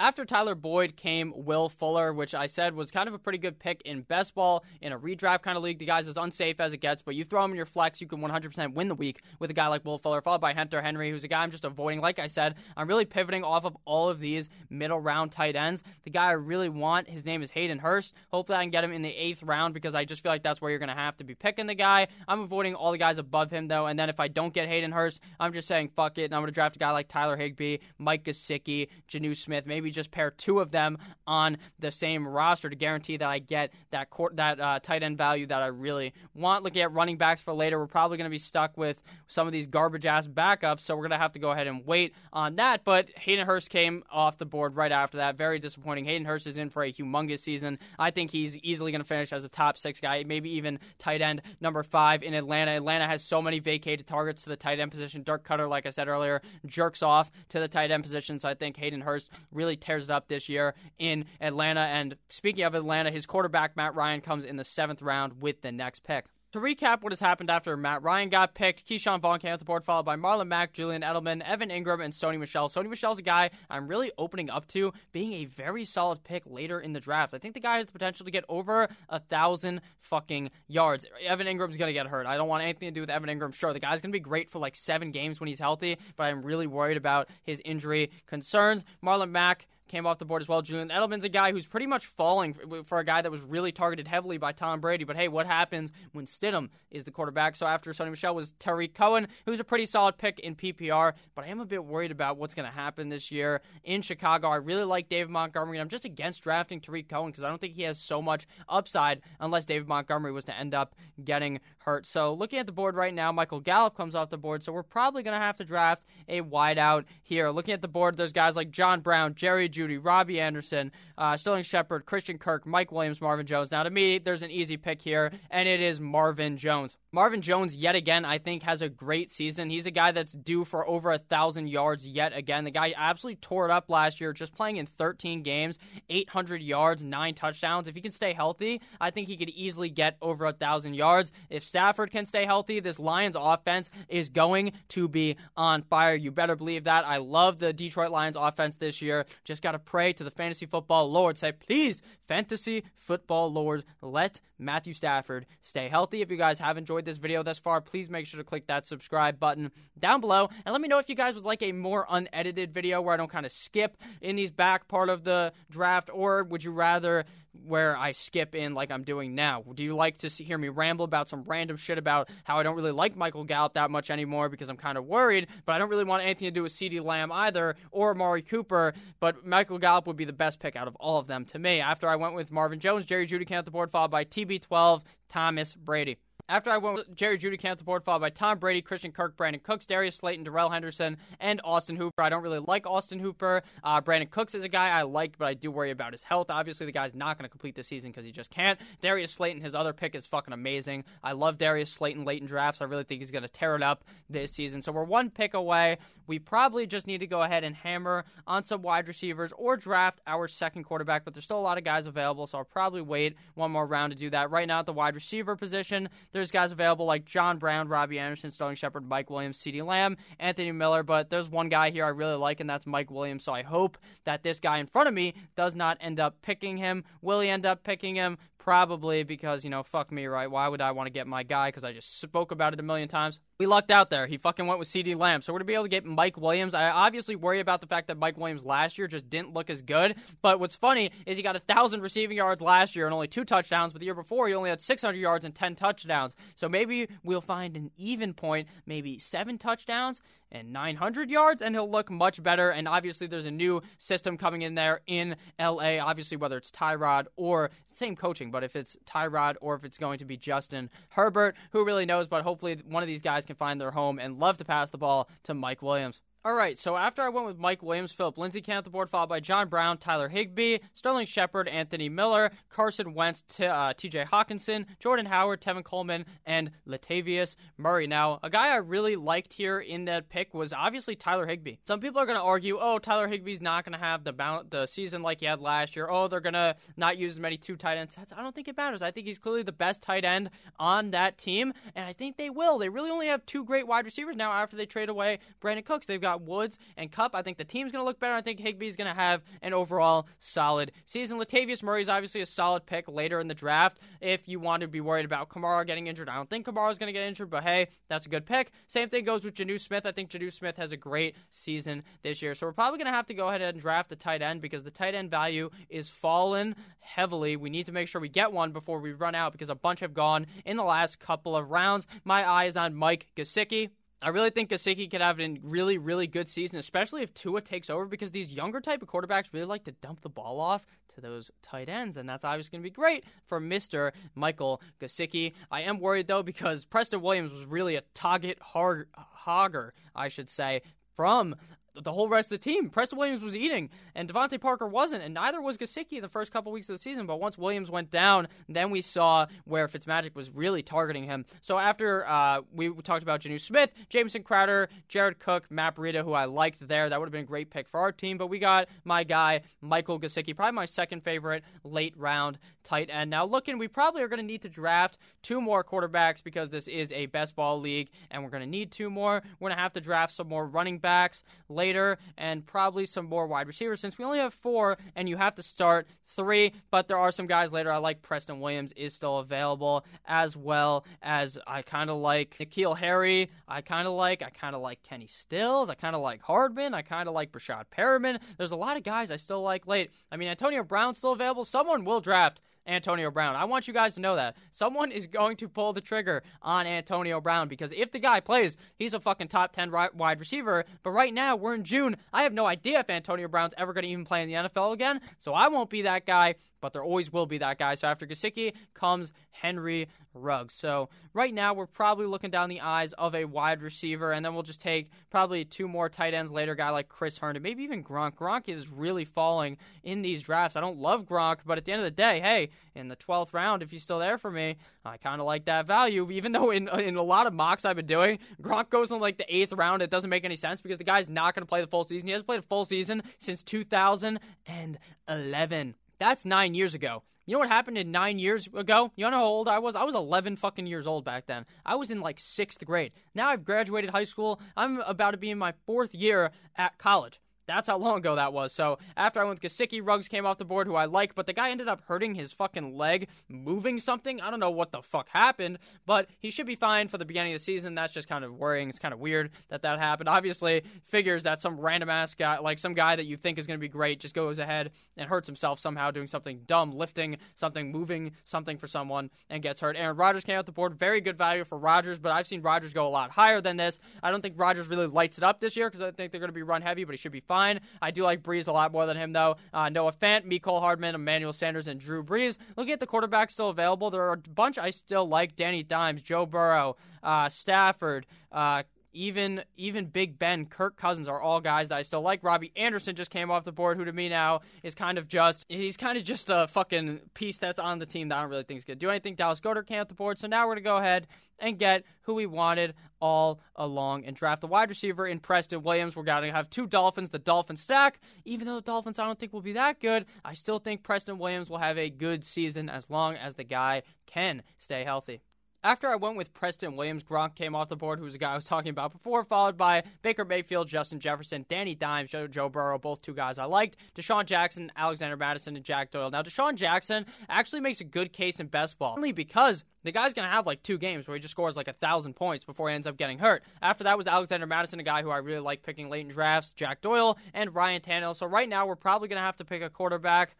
After Tyler Boyd came Will Fuller, which I said was kind of a pretty good pick in best ball in a redraft kind of league. The guy's as unsafe as it gets, but you throw him in your flex, you can 100% win the week with a guy like Will Fuller, followed by Hunter Henry, who's a guy I'm just avoiding. Like I said, I'm really pivoting off of all of these middle round tight ends. The guy I really want, his name is Hayden Hurst. Hopefully, I can get him in the eighth round because I just feel like that's where you're going to have to be picking the guy. I'm avoiding all the guys above him though, and then if I don't get Hayden Hurst, I'm just saying fuck it, and I'm going to draft a guy like Tyler Higbee, Mike Gesicki, Jonnu Smith, maybe just pair two of of them on the same roster to guarantee that I get that court, that uh, tight end value that I really want. Looking at running backs for later, we're probably going to be stuck with some of these garbage ass backups, so we're going to have to go ahead and wait on that. But Hayden Hurst came off the board right after that. Very disappointing. Hayden Hurst is in for a humongous season. I think he's easily going to finish as a top six guy, maybe even tight end number five in Atlanta. Atlanta has so many vacated targets to the tight end position. Dirk Koetter, like I said earlier, jerks off to the tight end position, so I think Hayden Hurst really tears it up this year in Atlanta. And speaking of Atlanta, his quarterback, Matt Ryan, comes in the seventh round with the next pick. To recap what has happened after Matt Ryan got picked, Ke'Shawn Vaughn came off the board, followed by Marlon Mack, Julian Edelman, Evan Engram, and Sony Michel. Sony Michel's a guy I'm really opening up to being a very solid pick later in the draft. I think the guy has the potential to get over a thousand fucking yards. Evan Engram's gonna get hurt. I don't want anything to do with Evan Engram. Sure, the guy's gonna be great for like seven games when he's healthy, but I'm really worried about his injury concerns. Marlon Mack came off the board as well. Julian Edelman's a guy who's pretty much falling for, a guy that was really targeted heavily by Tom Brady. But hey, what happens when Stidham is the quarterback? So after Sony Michel was Tarik Cohen, who's a pretty solid pick in PPR. But I am a bit worried about what's going to happen this year in Chicago. I really like David Montgomery. I'm just against drafting Tarik Cohen because I don't think he has so much upside unless David Montgomery was to end up getting hurt. So looking at the board right now, Michael Gallup comes off the board. So we're probably going to have to draft a wideout here. Looking at the board, there's guys like John Brown, Jerry Jeudy, Robbie Anderson, uh, Sterling Shepard, Christian Kirk, Mike Williams, Marvin Jones. Now, to me, there's an easy pick here, and it is Marvin Jones. Marvin Jones, yet again, I think has a great season. He's a guy that's due for over a thousand yards yet again. The guy absolutely tore it up last year, just playing in 13 games, 800 yards, nine touchdowns. If he can stay healthy, I think he could easily get over a thousand yards. If Stafford can stay healthy, this Lions offense is going to be on fire. You better believe that. I love the Detroit Lions offense this year. Just got to pray to the fantasy football Lord. Say, please, fantasy football Lord, let Matthew Stafford stay healthy. If you guys have enjoyed this video thus far, please make sure to click that subscribe button down below. And let me know if you guys would like a more unedited video where I don't kind of skip in these back part of the draft, or would you rather where I skip in like I'm doing now? Do you like to see, hear me ramble about some random shit about how I don't really like Michael Gallup that much anymore because I'm kind of worried, but I don't really want anything to do with CeeDee Lamb either or Amari Cooper, but Michael Gallup would be the best pick out of all of them to me. After I went with Marvin Jones, Jerry Jeudy came off the board, followed by TB12, Thomas Brady. After I went with Jerry Jeudy came the board, followed by Tom Brady, Christian Kirk, Brandin Cooks, Darius Slayton, Darrell Henderson, and Austin Hooper. I don't really like Austin Hooper. Uh, Brandin Cooks is a guy I like, but I do worry about his health. Obviously, the guy's not going to complete the season because he just can't. Darius Slayton, his other pick is fucking amazing. I love Darius Slayton late in drafts. I really think he's going to tear it up this season. So we're one pick away. We probably just need to go ahead and hammer on some wide receivers or draft our second quarterback, but there's still a lot of guys available, so I'll probably wait one more round to do that. Right now at the wide receiver position, there's guys available like John Brown, Robbie Anderson, Sterling Shepard, Mike Williams, CeeDee Lamb, Anthony Miller, but there's one guy here I really like, and that's Mike Williams. So I hope that this guy in front of me does not end up picking him. Will he end up picking him? Probably because, you know, fuck me, right? Why would I want to get my guy? Because I just spoke about it a million times. We lucked out there. He fucking went with CeeDee Lamb. So we're going to be able to get Mike Williams. I obviously worry about the fact that Mike Williams last year just didn't look as good. But what's funny is he got a 1,000 receiving yards last year and only two touchdowns. But the year before, he only had 600 yards and 10 touchdowns. So maybe we'll find an even point, maybe seven touchdowns and 900 yards, and he'll look much better. And obviously, there's a new system coming in there in LA. Obviously, whether it's Tyrod or same coaching, but if it's Tyrod or if it's going to be Justin Herbert, who really knows? But hopefully, one of these guys can find their home and love to pass the ball to Mike Williams. All right, so after I went with Mike Williams, Philip Lindsay came off the board, followed by John Brown, Tyler Higbee, Sterling Shepard, Anthony Miller, Carson Wentz, T- uh, TJ Hockenson, Jordan Howard, Tevin Coleman, and Latavius Murray. Now, a guy I really liked here in that pick was obviously Tyler Higbee. Some people are going to argue, oh, Tyler Higbee's not going to have the bound- the season like he had last year. Oh, they're going to not use as many two tight ends. I don't think it matters. I think he's clearly the best tight end on that team, and I think they will. They really only have two great wide receivers now after they trade away Brandin Cooks. They've got got Woods and Kupp. I think the team's going to look better. I think Higbee's going to have an overall solid season. Latavius Murray is obviously a solid pick later in the draft. If you want to be worried about Kamara getting injured, I don't think Kamara's going to get injured, but hey, that's a good pick. Same thing goes with Jonnu Smith. I think Jonnu Smith has a great season this year. So we're probably going to have to go ahead and draft a tight end because the tight end value is fallen heavily. We need to make sure we get one before we run out because a bunch have gone in the last couple of rounds. My eye is on Mike Gesicki. I really think Gesicki could have a really, really good season, especially if Tua takes over, because these younger type of quarterbacks really like to dump the ball off to those tight ends, and that's obviously going to be great for Mister Michael Gesicki. I am worried though because Preston Williams was really a target hogger, I should say, from the whole rest of the team. Preston Williams was eating, and DeVante Parker wasn't, and neither was Gesicki in the first couple weeks of the season. But once Williams went down, then we saw where Fitzmagic was really targeting him. So after uh, we talked about Jonnu Smith, Jamison Crowder, Jared Cook, Matt Breida, who I liked there, that would have been a great pick for our team. But we got my guy, Michael Gesicki, probably my second favorite late round tight end. Now, looking, we probably are going to need to draft two more quarterbacks because this is a best ball league, and we're going to need two more. We're going to have to draft some more running backs later later and probably some more wide receivers since we only have four and you have to start three. But there are some guys later. I like Preston Williams is still available as well as I kind of like N'Keal Harry. I kind of like. I kind of like Kenny Stills. I kind of like Hardman. I kind of like Breshad Perriman. There's a lot of guys I still like late. I mean, Antonio Brown's still available. Someone will draft Antonio Brown. I want you guys to know that. Someone is going to pull the trigger on Antonio Brown because if the guy plays, he's a fucking top 10 wide receiver. But right now, we're in June. I have no idea if Antonio Brown's ever going to even play in the NFL again. So I won't be that guy but there always will be that guy. So after Gesicki comes Henry Ruggs. So right now we're probably looking down the eyes of a wide receiver, and then we'll just take probably two more tight ends later, guy like Chris Herndon, maybe even Gronk. Gronk is really falling in these drafts. I don't love Gronk, but at the end of the day, hey, in the 12th round, if he's still there for me, I kind of like that value. Even though in in a lot of mocks I've been doing, Gronk goes in like the eighth round. It doesn't make any sense because the guy's not going to play the full season. He hasn't played a full season since 2011. That's nine years ago. You know what happened in nine years ago? You know how old I was? I was 11 fucking years old back then. I was in like sixth grade. Now I've graduated high school. I'm about to be in my fourth year at college. That's how long ago that was. So after I went with Gesicki, Ruggs came off the board, who I like, but the guy ended up hurting his fucking leg, moving something. I don't know what the fuck happened, but he should be fine for the beginning of the season. That's just kind of worrying. It's kind of weird that that happened. Obviously, figures that some random ass guy, like some guy that you think is going to be great, just goes ahead and hurts himself somehow doing something dumb, lifting something, moving something for someone, and gets hurt. Aaron Rodgers came off the board. Very good value for Rodgers, but I've seen Rodgers go a lot higher than this. I don't think Rodgers really lights it up this year because I think they're going to be run heavy, but he should be fine. I do like Brees a lot more than him, though. Uh, Noah Fant, Mecole Hardman, Emmanuel Sanders, and Drew Brees. Looking at the quarterbacks still available, there are a bunch I still like. Danny Dimes, Joe Burrow, uh, Stafford, uh, even even Big Ben, Kirk Cousins are all guys that I still like. Robbie Anderson just came off the board, who to me now is kind of just he's kind of just a fucking piece that's on the team that I don't really think is gonna Do anything? Dallas Goedert came off the board, so now we're gonna go ahead and get who we wanted all along and draft the wide receiver in Preston Williams. We're gonna have two Dolphins, the Dolphin stack. Even though the Dolphins I don't think will be that good, I still think Preston Williams will have a good season as long as the guy can stay healthy. After I went with Preston Williams, Gronk came off the board, who was a guy I was talking about before, followed by Baker Mayfield, Justin Jefferson, Danny Dimes, Joe, Joe Burrow, both two guys I liked, DeSean Jackson, Alexander Mattison, and Jack Doyle. Now, DeSean Jackson actually makes a good case in best ball, only because the guy's going to have like two games where he just scores like a thousand points before he ends up getting hurt. After that was Alexander Mattison, a guy who I really like picking late in drafts, Jack Doyle, and Ryan Tannehill. So right now, we're probably going to have to pick a quarterback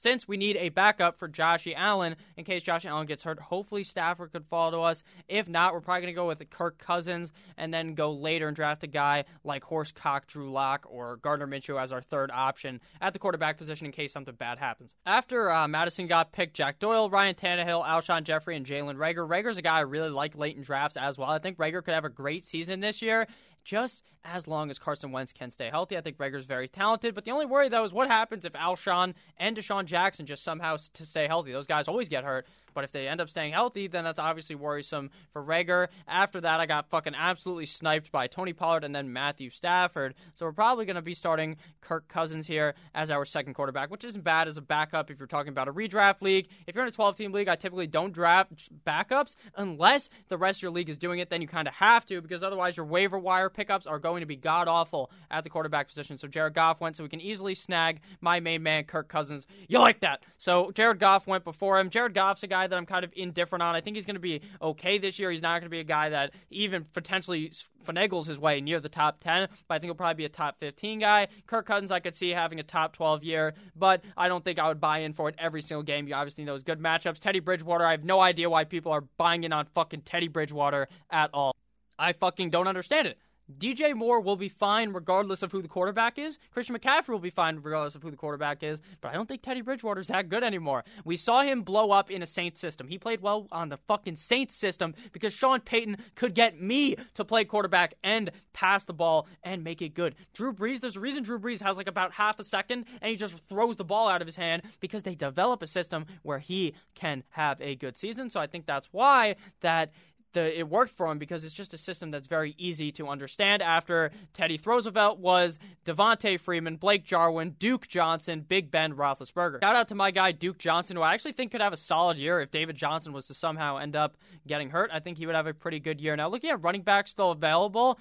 since we need a backup for Joshy Allen in case Josh Allen gets hurt. Hopefully Stafford could fall to us. If not, we're probably going to go with Kirk Cousins and then go later and draft a guy like Horsecock Drew Lock or Gardner Minshew as our third option at the quarterback position in case something bad happens. After uh, Mattison got picked, Jack Doyle, Ryan Tannehill, Alshon Jeffery, and Jalen Reagor. Reagor's a guy I really like late in drafts as well. I think Reagor could have a great season this year just as long as Carson Wentz can stay healthy. I think Reagor's very talented, but the only worry though is what happens if Alshon and DeSean Jackson just somehow to stay healthy. Those guys always get hurt. But if they end up staying healthy, then that's obviously worrisome for Reagor. After that, I got fucking absolutely sniped by Tony Pollard and then Matthew Stafford. So we're probably going to be starting Kirk Cousins here as our second quarterback, which isn't bad as a backup if you're talking about a redraft league. If you're in a 12 team league, I typically don't draft backups unless the rest of your league is doing it. Then you kind of have to because otherwise your waiver wire pickups are going to be god awful at the quarterback position. So Jared Goff went, so we can easily snag my main man, Kirk Cousins. You like that? So Jared Goff went before him. Jared Goff's a guy that I'm kind of indifferent on. I think he's going to be okay this year. He's not going to be a guy that even potentially finagles his way near the top 10, but I think he'll probably be a top 15 guy. Kirk Cousins, I could see having a top 12 year, but I don't think I would buy in for it every single game. You obviously know those good matchups. Teddy Bridgewater, I have no idea why people are buying in on fucking Teddy Bridgewater at all. I fucking don't understand it. DJ Moore will be fine regardless of who the quarterback is. Christian McCaffrey will be fine regardless of who the quarterback is. But I don't think Teddy Bridgewater's that good anymore. We saw him blow up in a Saints system. He played well on the fucking Saints system because Sean Payton could get me to play quarterback and pass the ball and make it good. Drew Brees, there's a reason Drew Brees has like about half a second and he just throws the ball out of his hand because they develop a system where he can have a good season. So I think that's why that the it worked for him because it's just a system that's very easy to understand. After Teddy Roosevelt was Devonta Freeman, Blake Jarwin, Duke Johnson, Big Ben Roethlisberger. Shout out to my guy Duke Johnson, who I actually think could have a solid year if David Johnson was to somehow end up getting hurt. I think he would have a pretty good year. Now looking at running backs still available.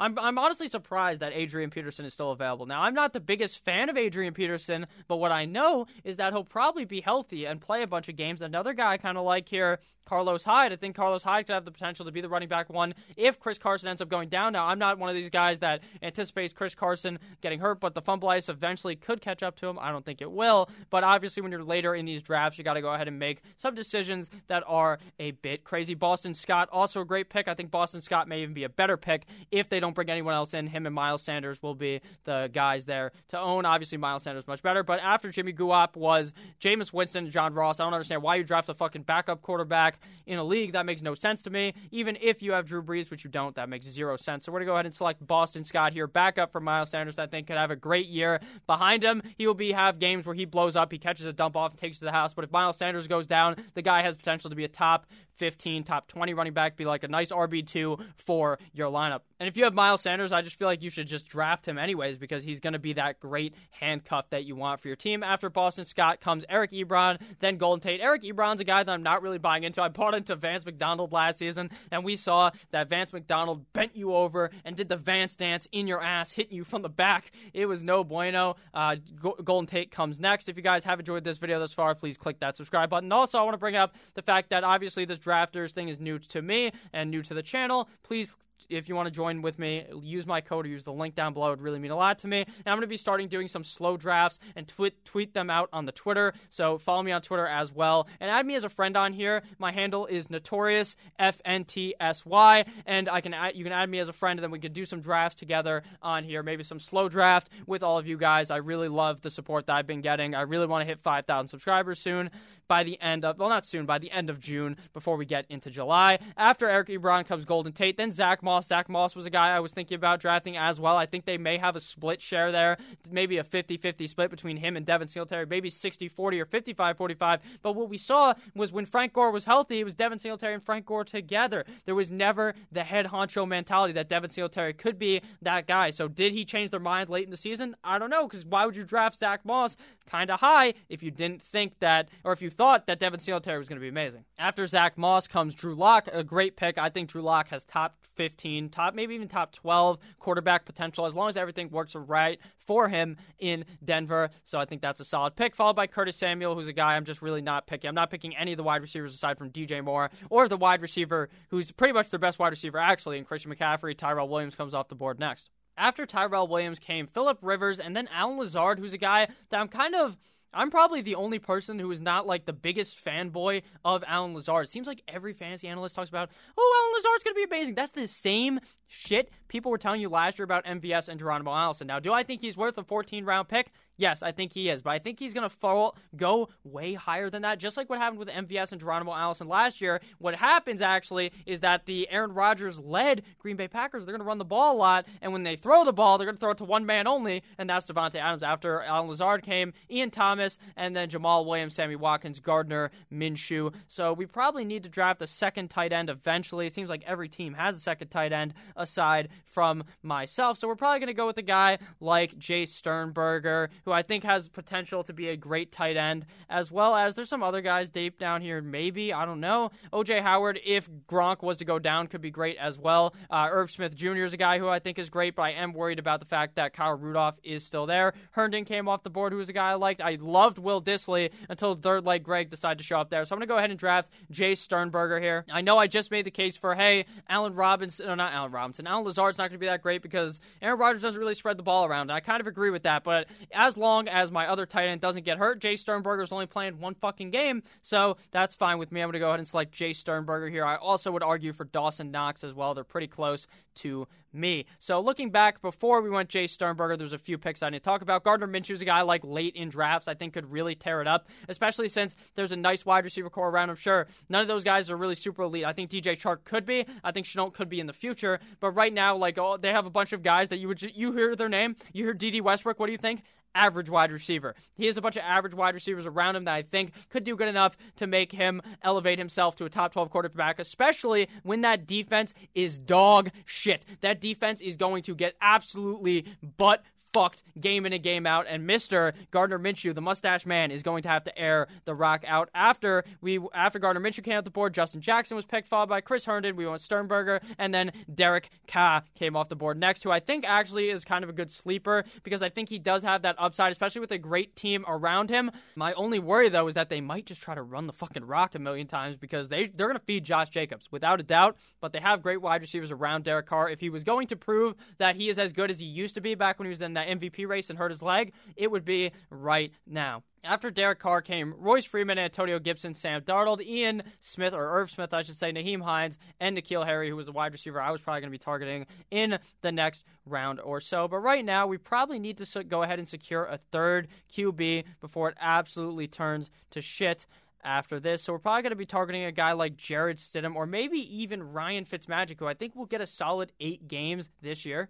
I'm, I'm honestly surprised that Adrian Peterson is still available. Now, I'm not the biggest fan of Adrian Peterson, but what I know is that he'll probably be healthy and play a bunch of games. Another guy I kind of like here Carlos Hyde. I think Carlos Hyde could have the potential to be the running back one if Chris Carson ends up going down. Now, I'm not one of these guys that anticipates Chris Carson getting hurt, but the fumble ice eventually could catch up to him. I don't think it will, but obviously, when you're later in these drafts, you got to go ahead and make some decisions that are a bit crazy. Boston Scott, also a great pick. I think Boston Scott may even be a better pick if they don't bring anyone else in. Him and Miles Sanders will be the guys there to own. Obviously, Miles Sanders much better, but after Jimmy Guap was Jameis Winston and John Ross. I don't understand why you draft a fucking backup quarterback in a league. That makes no sense to me. Even if you have Drew Brees, which you don't, that makes zero sense. So we're going to go ahead and select Boston Scott here, backup for Miles Sanders. I think could have a great year. Behind him, he will be have games where he blows up, he catches a dump off, and takes to the house. But if Miles Sanders goes down, the guy has potential to be a top 15, top 20 running back, be like a nice RB2 for your lineup. And if you have Miles Sanders, I just feel like you should just draft him anyways because he's going to be that great handcuff that you want for your team. After Boston Scott comes Eric Ebron, then Golden Tate. Eric Ebron's a guy that I'm not really buying into. I bought into Vance McDonald last season, and we saw that Vance McDonald bent you over and did the Vance dance in your ass, hitting you from the back. It was no bueno. Uh, Golden Tate comes next. If you guys have enjoyed this video thus far, please click that subscribe button. Also, I want to bring up the fact that obviously this drafters thing is new to me and new to the channel. Please if you want to join with me, use my code or use the link down below. It would really mean a lot to me. And I'm going to be starting doing some slow drafts and tweet tweet them out on the Twitter. So follow me on Twitter as well and add me as a friend on here. My handle is notorious f n t s y, and I can add, you can add me as a friend, and then we can do some drafts together on here. Maybe some slow draft with all of you guys. I really love the support that I've been getting. I really want to hit 5,000 subscribers soon by the end of well, not soon, by the end of June before we get into July. After Eric Ebron comes Golden Tate, then Zach Moss. Zach Moss was a guy I was thinking about drafting as well. I think they may have a split share there, maybe a 50-50 split between him and Devin Singletary, maybe 60-40 or 55-45. But what we saw was when Frank Gore was healthy, it was Devin Singletary and Frank Gore together. There was never the head honcho mentality that Devin Singletary could be that guy. So did he change their mind late in the season? I don't know, because why would you draft Zach Moss kind of high if you didn't think that, or if you thought that Devin Singletary was going to be amazing. After Zach Moss comes Drew Lock, a great pick. I think Drew Lock has top 15, top maybe even top 12 quarterback potential as long as everything works right for him in Denver. So I think that's a solid pick. Followed by Curtis Samuel, who's a guy I'm just really not picking. I'm not picking any of the wide receivers aside from DJ Moore or the wide receiver who's pretty much their best wide receiver actually, and Christian McCaffrey. Tyrell Williams comes off the board next. After Tyrell Williams came Philip Rivers and then Allen Lazard, who's a guy that I'm kind of I'm probably the only person who is not like the biggest fanboy of Allen Lazard. It seems like every fantasy analyst talks about, oh, Allen Lazard's going to be amazing. That's the same shit people were telling you last year about MVS and Geronimo Allison. Now, do I think he's worth a 14 round pick? Yes, I think he is, but I think he's going to fall go way higher than that. Just like what happened with MVS and Geronimo Allison last year. What happens actually is that the Aaron Rodgers led Green Bay Packers, they're going to run the ball a lot, and when they throw the ball, they're going to throw it to one man only, and that's Davante Adams. After Allen Lazard came, Ian Thomas, and then Jamaal Williams, Sammy Watkins, Gardner, Minshew. So we probably need to draft a second tight end eventually. It seems like every team has a second tight end aside from myself. So we're probably going to go with a guy like Jace Sternberger, who I think has potential to be a great tight end, as well as there's some other guys deep down here, maybe. I don't know. OJ Howard, if Gronk was to go down, could be great as well. Uh, Irv Smith Jr. is a guy who I think is great, but I am worried about the fact that Kyle Rudolph is still there. Herndon came off the board, who was a guy I liked. I loved Will Dissly until third leg Greg decided to show up there. So I'm going to go ahead and draft Jace Sternberger here. I know I just made the case for, hey, Allen Robinson, no, not Allen Robinson, Allen Lazard's not going to be that great because Aaron Rodgers doesn't really spread the ball around. And I kind of agree with that, but as long as my other tight end doesn't get hurt, Jace Sternberger's only playing one fucking game, so that's fine with me. I'm going to go ahead and select Jace Sternberger here. I also would argue for Dawson Knox as well. They're pretty close to me. So looking back before we went Jace Sternberger, there's a few picks I need to talk about. Gardner Minshew's a guy I like late in drafts I think could really tear it up, especially since there's a nice wide receiver core around him. Sure, none of those guys are really super elite. I think DJ Chark could be. I think Shenault could be in the future. But right now, like oh, they have a bunch of guys that you would you hear their name, you hear Dede Westbrook. What do you think? Average wide receiver. He has a bunch of average wide receivers around him that I think could do good enough to make him elevate himself to a top 12 quarterback, especially when that defense is dog shit. That defense is going to get absolutely butt fucked game in and game out, and Mr. Gardner Minshew, the mustache man, is going to have to air the rock out after we after Gardner Minshew came off the board. Justin Jackson was picked, followed by Chris Herndon. We went Sternberger, and then Derek Carr came off the board next, who I think actually is kind of a good sleeper because I think he does have that upside, especially with a great team around him. My only worry though is that they might just try to run the fucking rock a million times because they they're going to feed Josh Jacobs without a doubt. But they have great wide receivers around Derek Carr. If he was going to prove that he is as good as he used to be back when he was in that MVP race and hurt his leg, it would be right now. After Derek Carr came Royce Freeman, Antonio Gibson, Sam Darnold, Ian Smith, or Irv Smith, I should say, Nyheim Hines, and N'Keal Harry, who was a wide receiver I was probably going to be targeting in the next round or so. But right now, we probably need to go ahead and secure a third QB before it absolutely turns to shit after this. So we're probably going to be targeting a guy like Jarrett Stidham or maybe even Ryan Fitzmagic, who I think will get a solid eight games this year.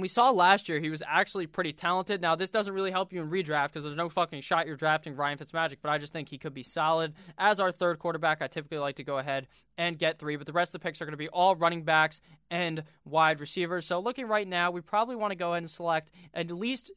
We saw last year he was actually pretty talented. Now, this doesn't really help you in redraft because there's no fucking shot you're drafting Ryan Fitzmagic, but I just think he could be solid. As our third quarterback, I typically like to go ahead and get three, but the rest of the picks are going to be all running backs and wide receivers. So looking right now, we probably want to go ahead and select at least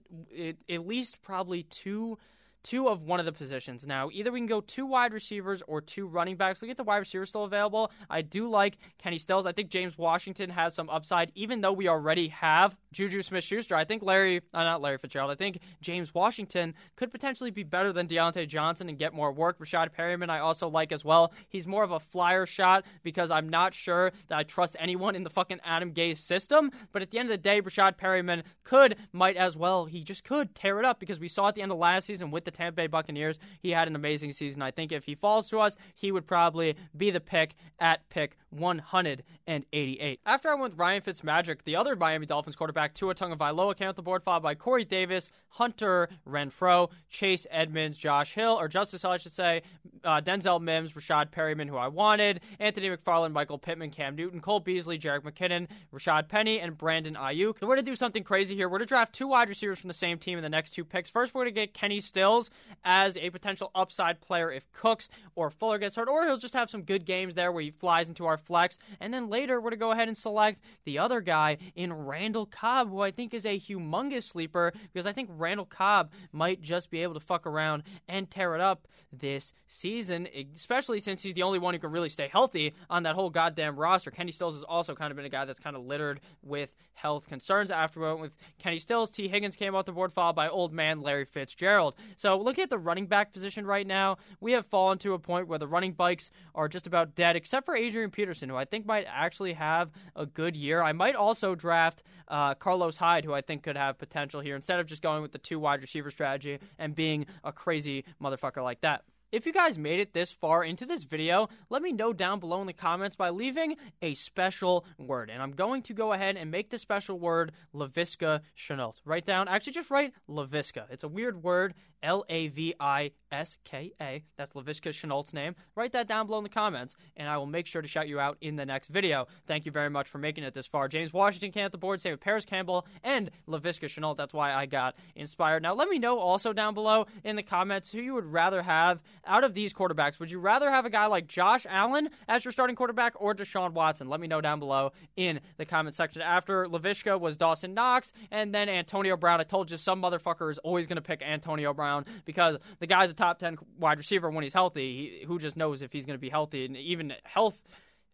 at least probably two two of one of the positions. Now, either we can go two wide receivers or two running backs. Look at the wide receivers still available. I do like Kenny Stills. I think James Washington has some upside, even though we already have Juju Smith Schuster. I think Larry, uh, not Larry Fitzgerald, I think James Washington could potentially be better than Diontae Johnson and get more work. Rashad Perriman, I also like as well. He's more of a flyer shot because I'm not sure that I trust anyone in the fucking Adam Gase system. But at the end of the day, Rashad Perriman could, might as well, he just could tear it up because we saw at the end of last season with the Tampa Bay Buccaneers. He had an amazing season. I think if he falls to us, he would probably be the pick at pick 188. After I went with Ryan Fitzmagic, the other Miami Dolphins quarterback, Tua Tagovailoa, came off the board, followed by Corey Davis, Hunter Renfrow, Chase Edmonds, Josh Hill, or Justice Hill, I should say, uh, Denzel Mims, Rashad Perriman, who I wanted, Anthony McFarland, Michael Pittman, Cam Newton, Cole Beasley, Jerick McKinnon, Rashaad Penny, and Brandon Aiyuk. We're going to do something crazy here. We're going to draft two wide receivers from the same team in the next two picks. First, we're going to get Kenny Stills as a potential upside player if Cooks or Fuller gets hurt, or he'll just have some good games there where he flies into our flex. And then later, we're going to go ahead and select the other guy in Randall Cobb, who I think is a humongous sleeper because I think Randall Cobb might just be able to fuck around and tear it up this season, especially since he's the only one who can really stay healthy on that whole goddamn roster. Kenny Stills has also kind of been a guy that's kind of littered with health concerns. After went with Kenny Stills, Tee Higgins came off the board, followed by old man Larry Fitzgerald. So looking at the running back position right now, we have fallen to a point where the running bikes are just about dead, except for Adrian Peterson, who I think might actually have a good year. I might also draft uh, Carlos Hyde, who I think could have potential here, instead of just going with the two wide receiver strategy and being a crazy motherfucker like that. If you guys made it this far into this video, let me know down below in the comments by leaving a special word. And I'm going to go ahead and make the special word Laviska Shenault. Write down, actually just write Laviska. It's a weird word, L A V I S K A. That's Laviska Shenault's name. Write that down below in the comments, and I will make sure to shout you out in the next video. Thank you very much for making it this far. James Washington came at the board, same with Parris Campbell and Laviska Shenault. That's why I got inspired. Now, let me know also down below in the comments who you would rather have out of these quarterbacks. Would you rather have a guy like Josh Allen as your starting quarterback or Deshaun Watson? Let me know down below in the comment section. After Laviska was Dawson Knox, and then Antonio Brown. I told you some motherfucker is always going to pick Antonio Brown because the guy's a top 10 wide receiver when he's healthy. He, who just knows if he's going to be healthy? And even health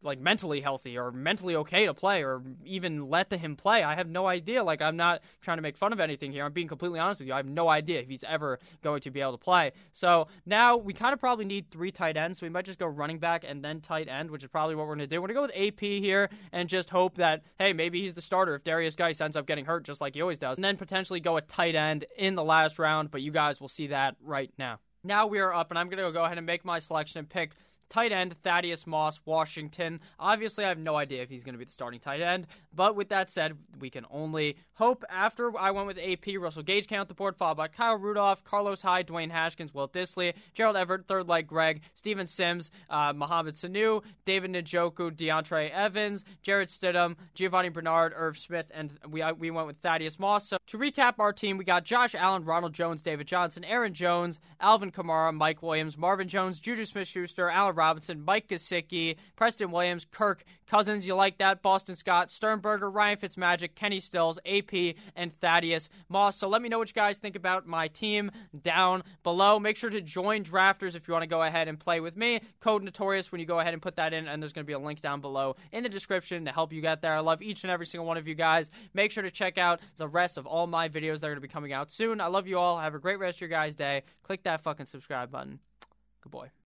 like mentally healthy or mentally okay to play or even let him play. I have no idea. Like I'm not trying to make fun of anything here. I'm being completely honest with you. I have no idea if he's ever going to be able to play. So now we kind of probably need three tight ends. So we might just go running back and then tight end, which is probably what we're to do. We're to go with AP here and just hope that hey maybe he's the starter if Derrius Guice ends up getting hurt just like he always does, and then potentially go with tight end in the last round. But you guys will see that right now. Now we are up, and I'm going to go ahead and make my selection and pick Tight end, Thaddeus Moss, Washington. Obviously, I have no idea if he's going to be the starting tight end, but with that said, we can only hope. After I went with AP, Russell Gage came out the board, followed by Kyle Rudolph, Carlos Hyde, Dwayne Haskins, Will Dissly, Gerald Everett, third leg Greg, Steven Sims, uh, Mohamed Sanu, David Njoku, DeAndre Evans, Jarrett Stidham, Giovani Bernard, Irv Smith, and we, uh, we went with Thaddeus Moss. So to recap our team, we got Josh Allen, Ronald Jones, David Johnson, Aaron Jones, Alvin Kamara, Mike Williams, Marvin Jones, Juju Smith Schuster, Allen Robinson, Mike Gesicki, Preston Williams, Kirk Cousins. You like that? Boston Scott, Sternberger, Ryan Fitzmagic, Kenny Stills, AP, and Thaddeus Moss. So let me know what you guys think about my team down below. Make sure to join Drafters if you want to go ahead and play with me. Code Notorious when you go ahead and put that in, and there's going to be a link down below in the description to help you get there. I love each and every single one of you guys. Make sure to check out the rest of all my videos that are going to be coming out soon. I love you all. Have a great rest of your guys' day. Click that fucking subscribe button. Good boy.